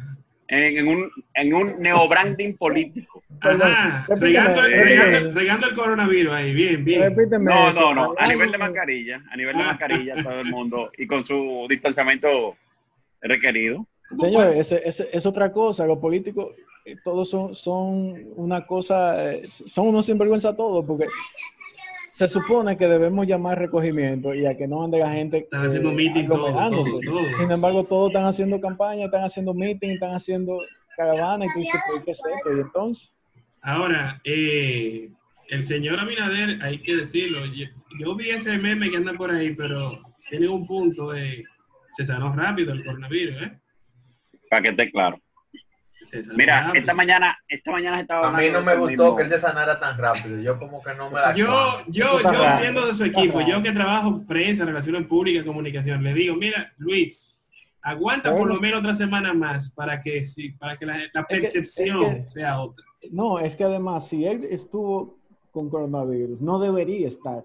en, en un, en un neobranding político. Ajá, regando, repíteme. regando- regando el coronavirus ahí, bien, bien. Repíteme No, no, no, a nivel de de- mascarilla, a nivel de mascarilla, todo el mundo, y con su distanciamiento requerido. Señor, ese, ese- es otra cosa. Los políticos, eh, todos son, son una cosa, eh, son unos sinvergüenza todos, porque se supone que debemos llamar recogimiento y a que no ande la gente Están haciendo meeting todo, aglomerándose. todo, todo. Sin embargo, todos están haciendo campaña, están haciendo meeting, están haciendo caravana y tú dices, ¿pero qué es esto? Y entonces, Ahora, eh, el señor Abinader, hay que decirlo, yo, yo vi ese meme que anda por ahí, pero tiene un punto de... Se sanó rápido el coronavirus, ¿eh? Para que esté claro. Mira, esta mañana, esta mañana estaba A mí no me gustó mismo. que él se sanara tan rápido. Yo como que no me la Yo, yo, yo siendo de su equipo, yo que trabajo prensa, relaciones públicas, comunicación, le digo, mira, Luis, aguanta por lo menos otra semana más para que sí, para que la, percepción es que- sea otra. no, es que además, si él estuvo con coronavirus, no debería estar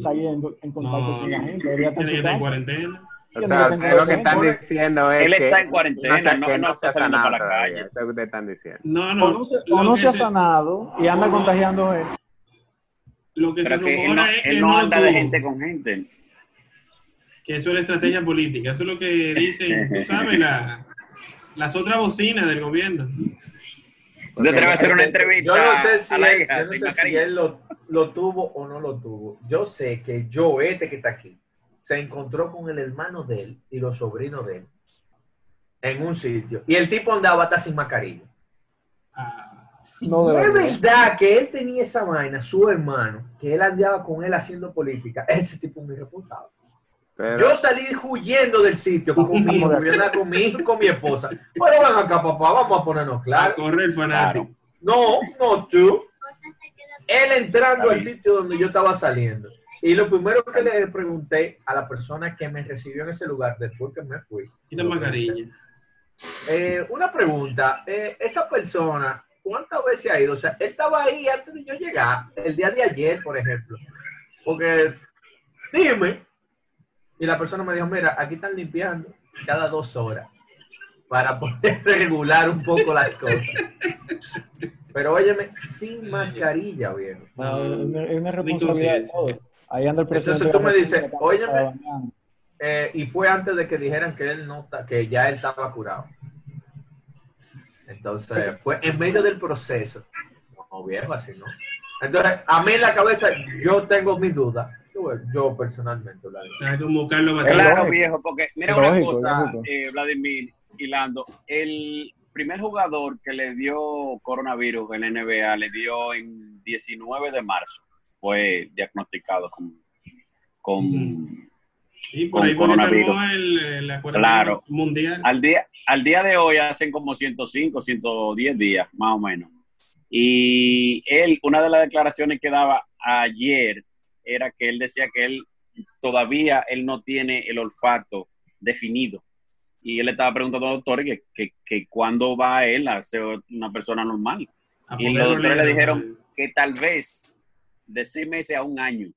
saliendo en contacto No, con la gente. Debería estar en cuarentena. O Yo sea, no lo que están diciendo es Él que está en cuarentena, se- no- que no se está ha saliendo sanado para la calle. Eso es lo que ustedes están diciendo. No, O no. no se, lo o no que se ha se- sanado y anda No. contagiando gente. Lo que se Pero que él no, rumora es que él no no anda de tuvo, gente con gente. que eso es la estrategia política. Eso es lo que dicen, tú sabes, la, las otras bocinas del gobierno. ¿Tú te a hacer una entrevista Yo no sé si, a la él, hija yo no sé si él lo, lo tuvo o no lo tuvo. Yo sé que yo, este que está aquí, se encontró con el hermano de él y los sobrinos de él en un sitio. Y el tipo andaba hasta sin mascarilla. Ah, Si No es verdad que él tenía esa vaina, su hermano, que él andaba con él haciendo política, ese tipo es muy responsable. Pero, Yo salí huyendo del sitio con mi hijo, con mi hijo y con mi esposa. Pero ven acá, papá, vamos a ponernos a claros. correr fanático. No, no tú. Él entrando al sitio donde yo estaba saliendo. Y lo primero que le pregunté a la persona que me recibió en ese lugar después que me fui. Quita mascarilla. eh, una pregunta. eh, esa persona, ¿cuántas veces ha ido? O sea, él estaba ahí antes de yo llegar, el día de ayer, por ejemplo. Porque, dime. Y la persona me dijo, mira, aquí están limpiando cada dos horas para poder regular un poco las cosas. Pero óyeme, sin mascarilla, viejo. No, es una, responsabilidad de conciencia. todos. Ahí anda el presidente. Entonces tú me dices, óyeme. Eh, y fue antes de que dijeran que él no que ya él estaba curado. Entonces, fue en medio del proceso. No, viejo, así no. Entonces, a mí en la cabeza, yo tengo mis dudas. Yo, yo personalmente, la digo. Está como Carlos Batista. Claro, viejo, porque mira una cosa, eh, Vladimir y Lando, el primer jugador que le dio coronavirus en la NBA le dio en 19 de marzo, fue diagnosticado con, con. Sí, por con ahí coronavirus. el, el- Claro. mundial. al día, al día de hoy hacen como 105, 110 días, más o menos. Y él, una de las declaraciones que daba ayer era que él decía que él todavía él no tiene el olfato definido. Y él le estaba preguntando al doctor que, que, que cuándo va él a ser una persona normal. A Y los doctores le dijeron que tal vez de seis meses a un año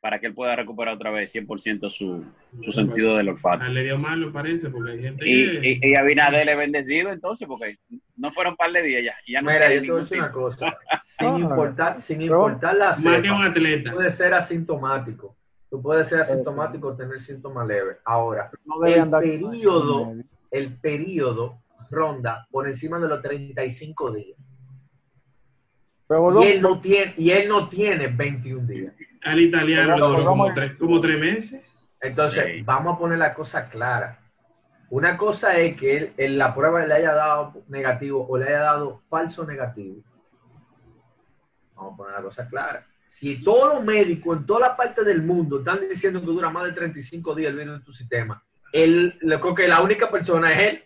para que él pueda recuperar otra vez 100% su, su sentido del olfato. Le dio mal, me parece, porque hay gente Y, que... y, y Abinader es bendecido entonces, porque no fueron un par de días ya. no Mira, yo te voy a decir una cosa. Sin importar, sin importar la más que un cepa, atleta. puede ser asintomático. Tú puedes ser asintomático o tener síntomas leves. Ahora, No el periodo, el periodo ronda por encima de los 35 días. Pero Y él no tiene, y él no tiene 21 días. Al italiano vamos como a- tres, como tres meses. Entonces, Sí. vamos a poner la cosa clara. Una cosa es que él en la prueba le haya dado negativo o le haya dado falso negativo. Vamos a poner la cosa clara. Si todos los médicos en toda la parte del mundo están diciendo que dura más de 35 días el virus en tu sistema, él, creo que la única persona es él.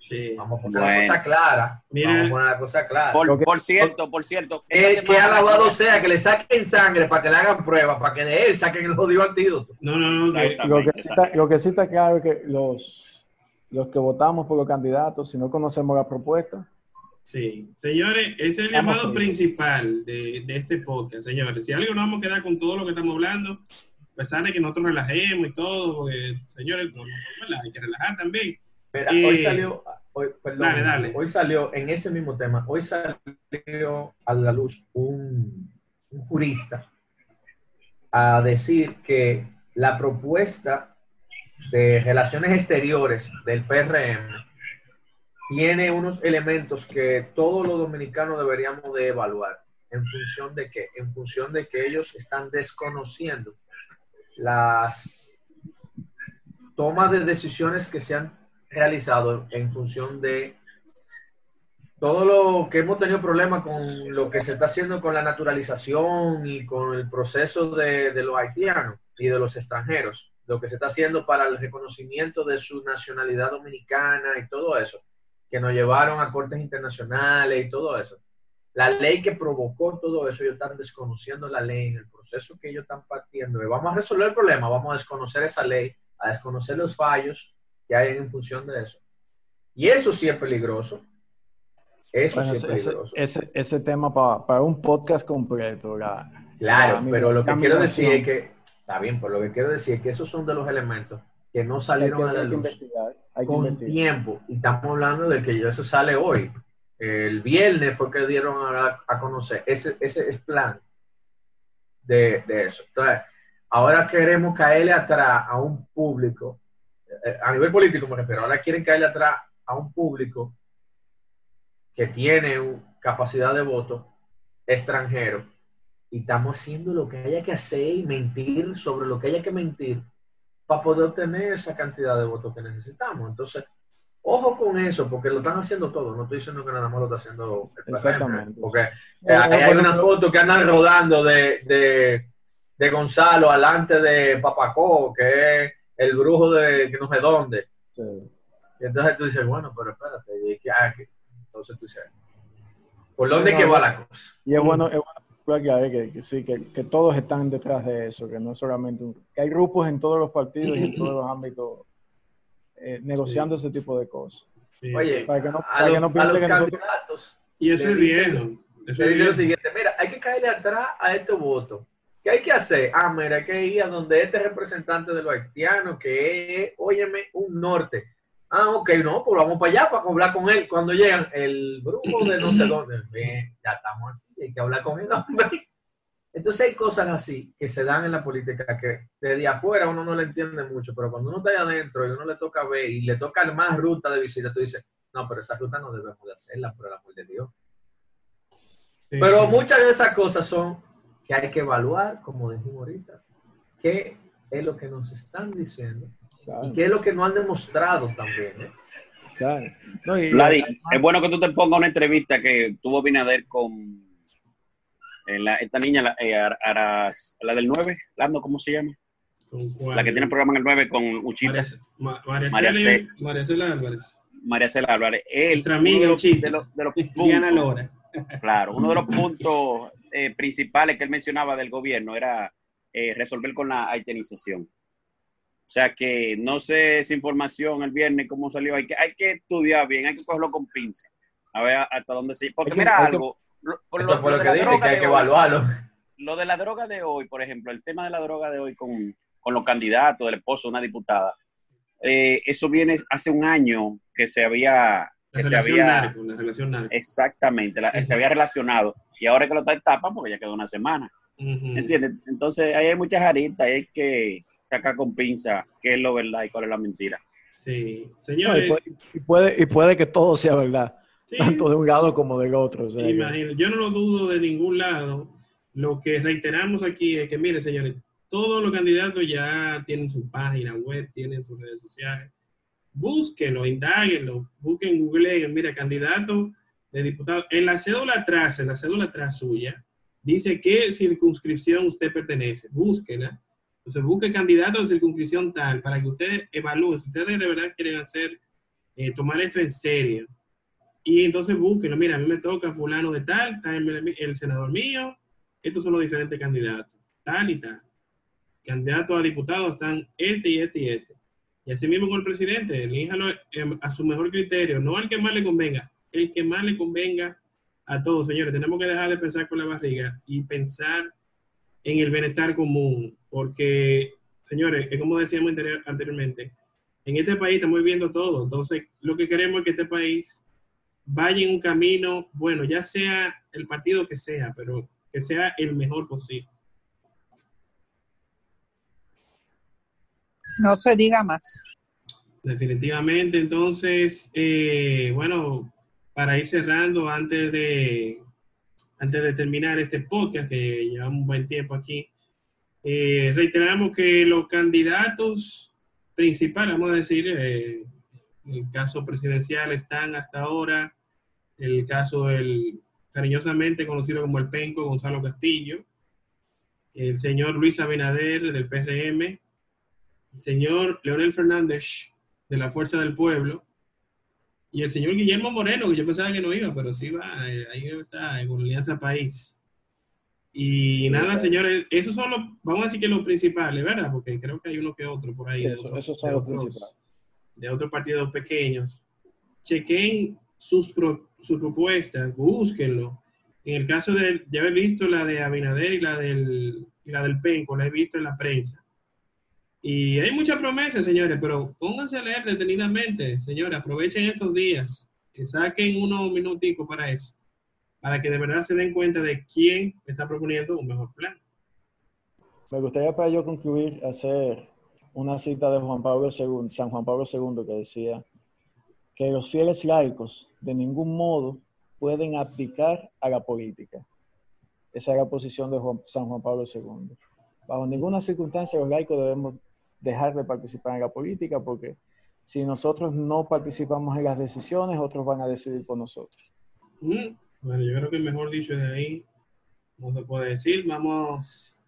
Sí. Vamos a poner Bueno. la cosa clara. Vamos a poner la cosa clara. Por, Lo que- por cierto, por cierto. que, esta que alabado sea, que le saquen sangre para que le hagan pruebas, para que de él saquen el jodido antídoto. No, no, no. Lo que, sí está, lo que sí está claro es que los, los que votamos por los candidatos, si no conocemos la propuesta, Sí, señores, ese es el llamado principal de, de este podcast, señores. Si algo nos vamos a quedar con todo lo que estamos hablando, a pesar de que nosotros relajemos y todo, porque, señores, no, no, ¿verdad? hay que relajar también. Mira, hoy salió, hoy, perdón, dale, dale. hoy salió en ese mismo tema, hoy salió a la luz un, un jurista a decir que la propuesta de relaciones exteriores del PRM tiene unos elementos que todos los dominicanos deberíamos de evaluar. ¿En función de qué? En función de que ellos están desconociendo las tomas de decisiones que se han realizado en función de todo lo que hemos tenido problemas con lo que se está haciendo con la naturalización y con el proceso de, de los haitianos y de los extranjeros, lo que se está haciendo para el reconocimiento de su nacionalidad dominicana y todo eso, que nos llevaron a cortes internacionales y todo eso. La ley que provocó todo eso, ellos están desconociendo la ley en el proceso que ellos están partiendo. Vamos a resolver el problema, vamos a desconocer esa ley, a desconocer los fallos que hay en función de eso. Y eso sí es peligroso. Eso bueno, sí es ese, peligroso. ese- ese tema pa- para un podcast completo. la- Claro, la pero lo que quiero decir es que, está bien, pero lo que quiero decir es que esos son de los elementos que no salieron a la luz con investigar. tiempo. Y estamos hablando de que eso sale hoy. El viernes fue que dieron a, a conocer ese, ese es plan de, de eso. Entonces, ahora queremos caerle atrás a un público, a nivel político me refiero, ahora quieren caerle atrás a un público que tiene capacidad de voto extranjero y estamos haciendo lo que haya que hacer y mentir sobre lo que haya que mentir para poder obtener esa cantidad de votos que necesitamos. Entonces, ojo con eso, porque lo están haciendo todo. No estoy diciendo que nada más lo está haciendo el Exactamente. Porque Eh, eh, hay, hay unas fotos que andan rodando de, de, de Gonzalo alante de Papacó, que es el brujo de que no sé dónde. Sí. Y entonces tú dices, bueno, pero espérate. y que- ah, que- entonces tú dices, ¿por dónde No, que va la cosa? Y es bueno, es bueno que, que sí, que, que todos están detrás de eso, que no es solamente un, que hay grupos en todos los partidos y en todos los ámbitos eh, negociando ese tipo de cosas. Sí. Oye, Para que no, a para los, que no a los que nosotros... candidatos y eso es viejo. Eso es lo siguiente, mira, hay que caerle atrás a estos votos. ¿Qué hay que hacer? Ah, mira, hay que ir a donde este representante de los haitianos, que es, óyeme, un norte. Ah, ok, no, pues vamos para allá para hablar con él. Cuando llegan, el brujo de no sé dónde, bien, ya estamos aquí, hay que hablar con él. hombre. Entonces hay cosas así que se dan en la política que desde afuera uno no le entiende mucho, pero cuando uno está allá adentro y uno le toca ver y le toca más ruta de visita, tú dices, no, pero esa ruta no debemos de hacerla, por el amor de Dios. Sí, Pero sí. muchas de esas cosas son que hay que evaluar, como dijimos ahorita, qué es lo que nos están diciendo Claro, y qué es lo que nos han demostrado también. ¿eh? claro. No, y- Vladi, es bueno que tú te pongas una entrevista que tuvo Binader con eh, la- esta niña, la, eh, Ar- Aras- la del 9, Lando, ¿cómo se llama? La que tiene el programa en el 9 con Uchita, María, Ma- María, María Celia- Ce- María Celia Álvarez. María Cela Álvarez. Él, Nuestra amiga de los, Uchita. de los- de los Diana Lora. Claro, uno de los puntos eh, principales que él mencionaba del gobierno era eh, resolver con la haitianización. O sea que no sé esa información el viernes cómo salió. Hay que, hay que estudiar bien, hay que cogerlo con pinza. A ver hasta dónde se. Porque que- mira que- algo. lo- por lo- que que hay que evaluarlo. Lo de la droga de hoy, por ejemplo, el tema de la droga de hoy con, con los candidatos, del esposo de una diputada. eh, eso viene hace un año que se había. Que se había narco, la relación narco. Exactamente, la- se había relacionado y ahora que lo está en tapa porque ya quedó una semana, Ujú. ¿entiendes? Entonces ahí hay muchas aritas, hay que sacar con pinza qué es lo verdad y cuál es la mentira. Sí, no, y, señores. puede, y, puede, y puede que todo sea verdad, sí, tanto de un lado como del otro. o sea que- imagino, yo no lo dudo de ningún lado. Lo que reiteramos aquí es que, miren, señores, todos los candidatos ya tienen su página web, tienen sus redes sociales. Búsquenlo, indáguenlo, busquen, googleen, mira, candidato de diputado. En la cédula atrás, en la cédula atrás suya, dice qué circunscripción usted pertenece. Búsquela. Entonces, busque candidato de circunscripción tal para que ustedes evalúen si ustedes de verdad quieren hacer, eh, tomar esto en serio. Y entonces búsquenlo. Mira, a mí me toca fulano de tal, está el, senador mío. Estos son los diferentes candidatos, tal y tal. Candidatos a diputados están este y este y este. Y así mismo con el presidente, elíjalo eh, a su mejor criterio, no al que más le convenga, el que más le convenga a todos, señores. Tenemos que dejar de pensar con la barriga y pensar en el bienestar común, porque, señores, es como decíamos anterior- anteriormente, en este país estamos viviendo todo, entonces lo que queremos es que este país vaya en un camino, bueno, ya sea el partido que sea, pero que sea el mejor posible. No se diga más. Definitivamente, entonces, eh, bueno, para ir cerrando antes de, antes de terminar este podcast, que llevamos un buen tiempo aquí, eh, reiteramos que los candidatos principales, vamos a decir, eh, el caso presidencial están hasta ahora, el caso del cariñosamente conocido como el Penco, Gonzalo Castillo, el señor Luis Abinader del PRM, el señor Leonel Fernández de la Fuerza del Pueblo y el señor Guillermo Moreno, que yo pensaba que no iba, pero sí va, eh, ahí está, con Alianza País. Y nada, señores, esos son los, vamos a decir que los principales, ¿verdad? Porque creo que hay uno que otro por ahí. Sí, de eso- otros- esos son de los otros- principales. De otros partidos pequeños. Chequen sus, pro- sus propuestas, búsquenlo. En el caso del, ya he visto la de Abinader y la del, y la del Penco, la he visto en la prensa. Y hay muchas promesas, señores, pero pónganse a leer detenidamente, señores, aprovechen estos días, que saquen unos minuticos para eso, para que de verdad se den cuenta de quién está proponiendo un mejor plan. Me gustaría para yo concluir hacer una cita de Juan Pablo II, San Juan Pablo II, que decía que los fieles laicos de ningún modo pueden abdicar a la política. Esa es la posición de Juan- San Juan Pablo II. Bajo ninguna circunstancia los laicos debemos dejar de participar en la política porque si nosotros no participamos en las decisiones, otros van a decidir por nosotros. Mm, Bueno, yo creo que mejor dicho de ahí no se puede decir. Vamos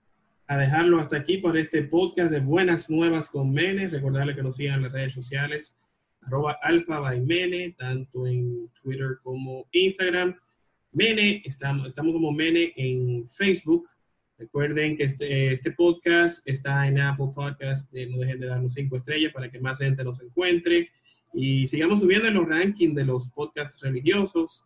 a dejarlo hasta aquí por este podcast de Buenas Nuevas con Mene. Recordarle que nos sigan en las redes sociales, arroba alfa by Mene, tanto en Twitter como Instagram. Mene, estamos, estamos como Mene en Facebook. Recuerden que este, este podcast está en Apple Podcast. Eh, no dejen de darnos cinco estrellas para que más gente nos encuentre. Y sigamos subiendo en los rankings de los podcasts religiosos.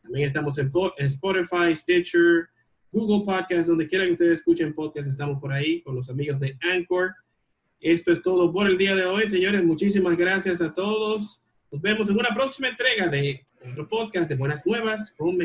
También estamos en, Po- en Spotify, Stitcher, Google Podcast, donde quiera que ustedes escuchen podcast, estamos por ahí con los amigos de Anchor. Esto es todo por el día de hoy, señores. Muchísimas gracias a todos. Nos vemos en una próxima entrega de otro podcast de Buenas Nuevas con.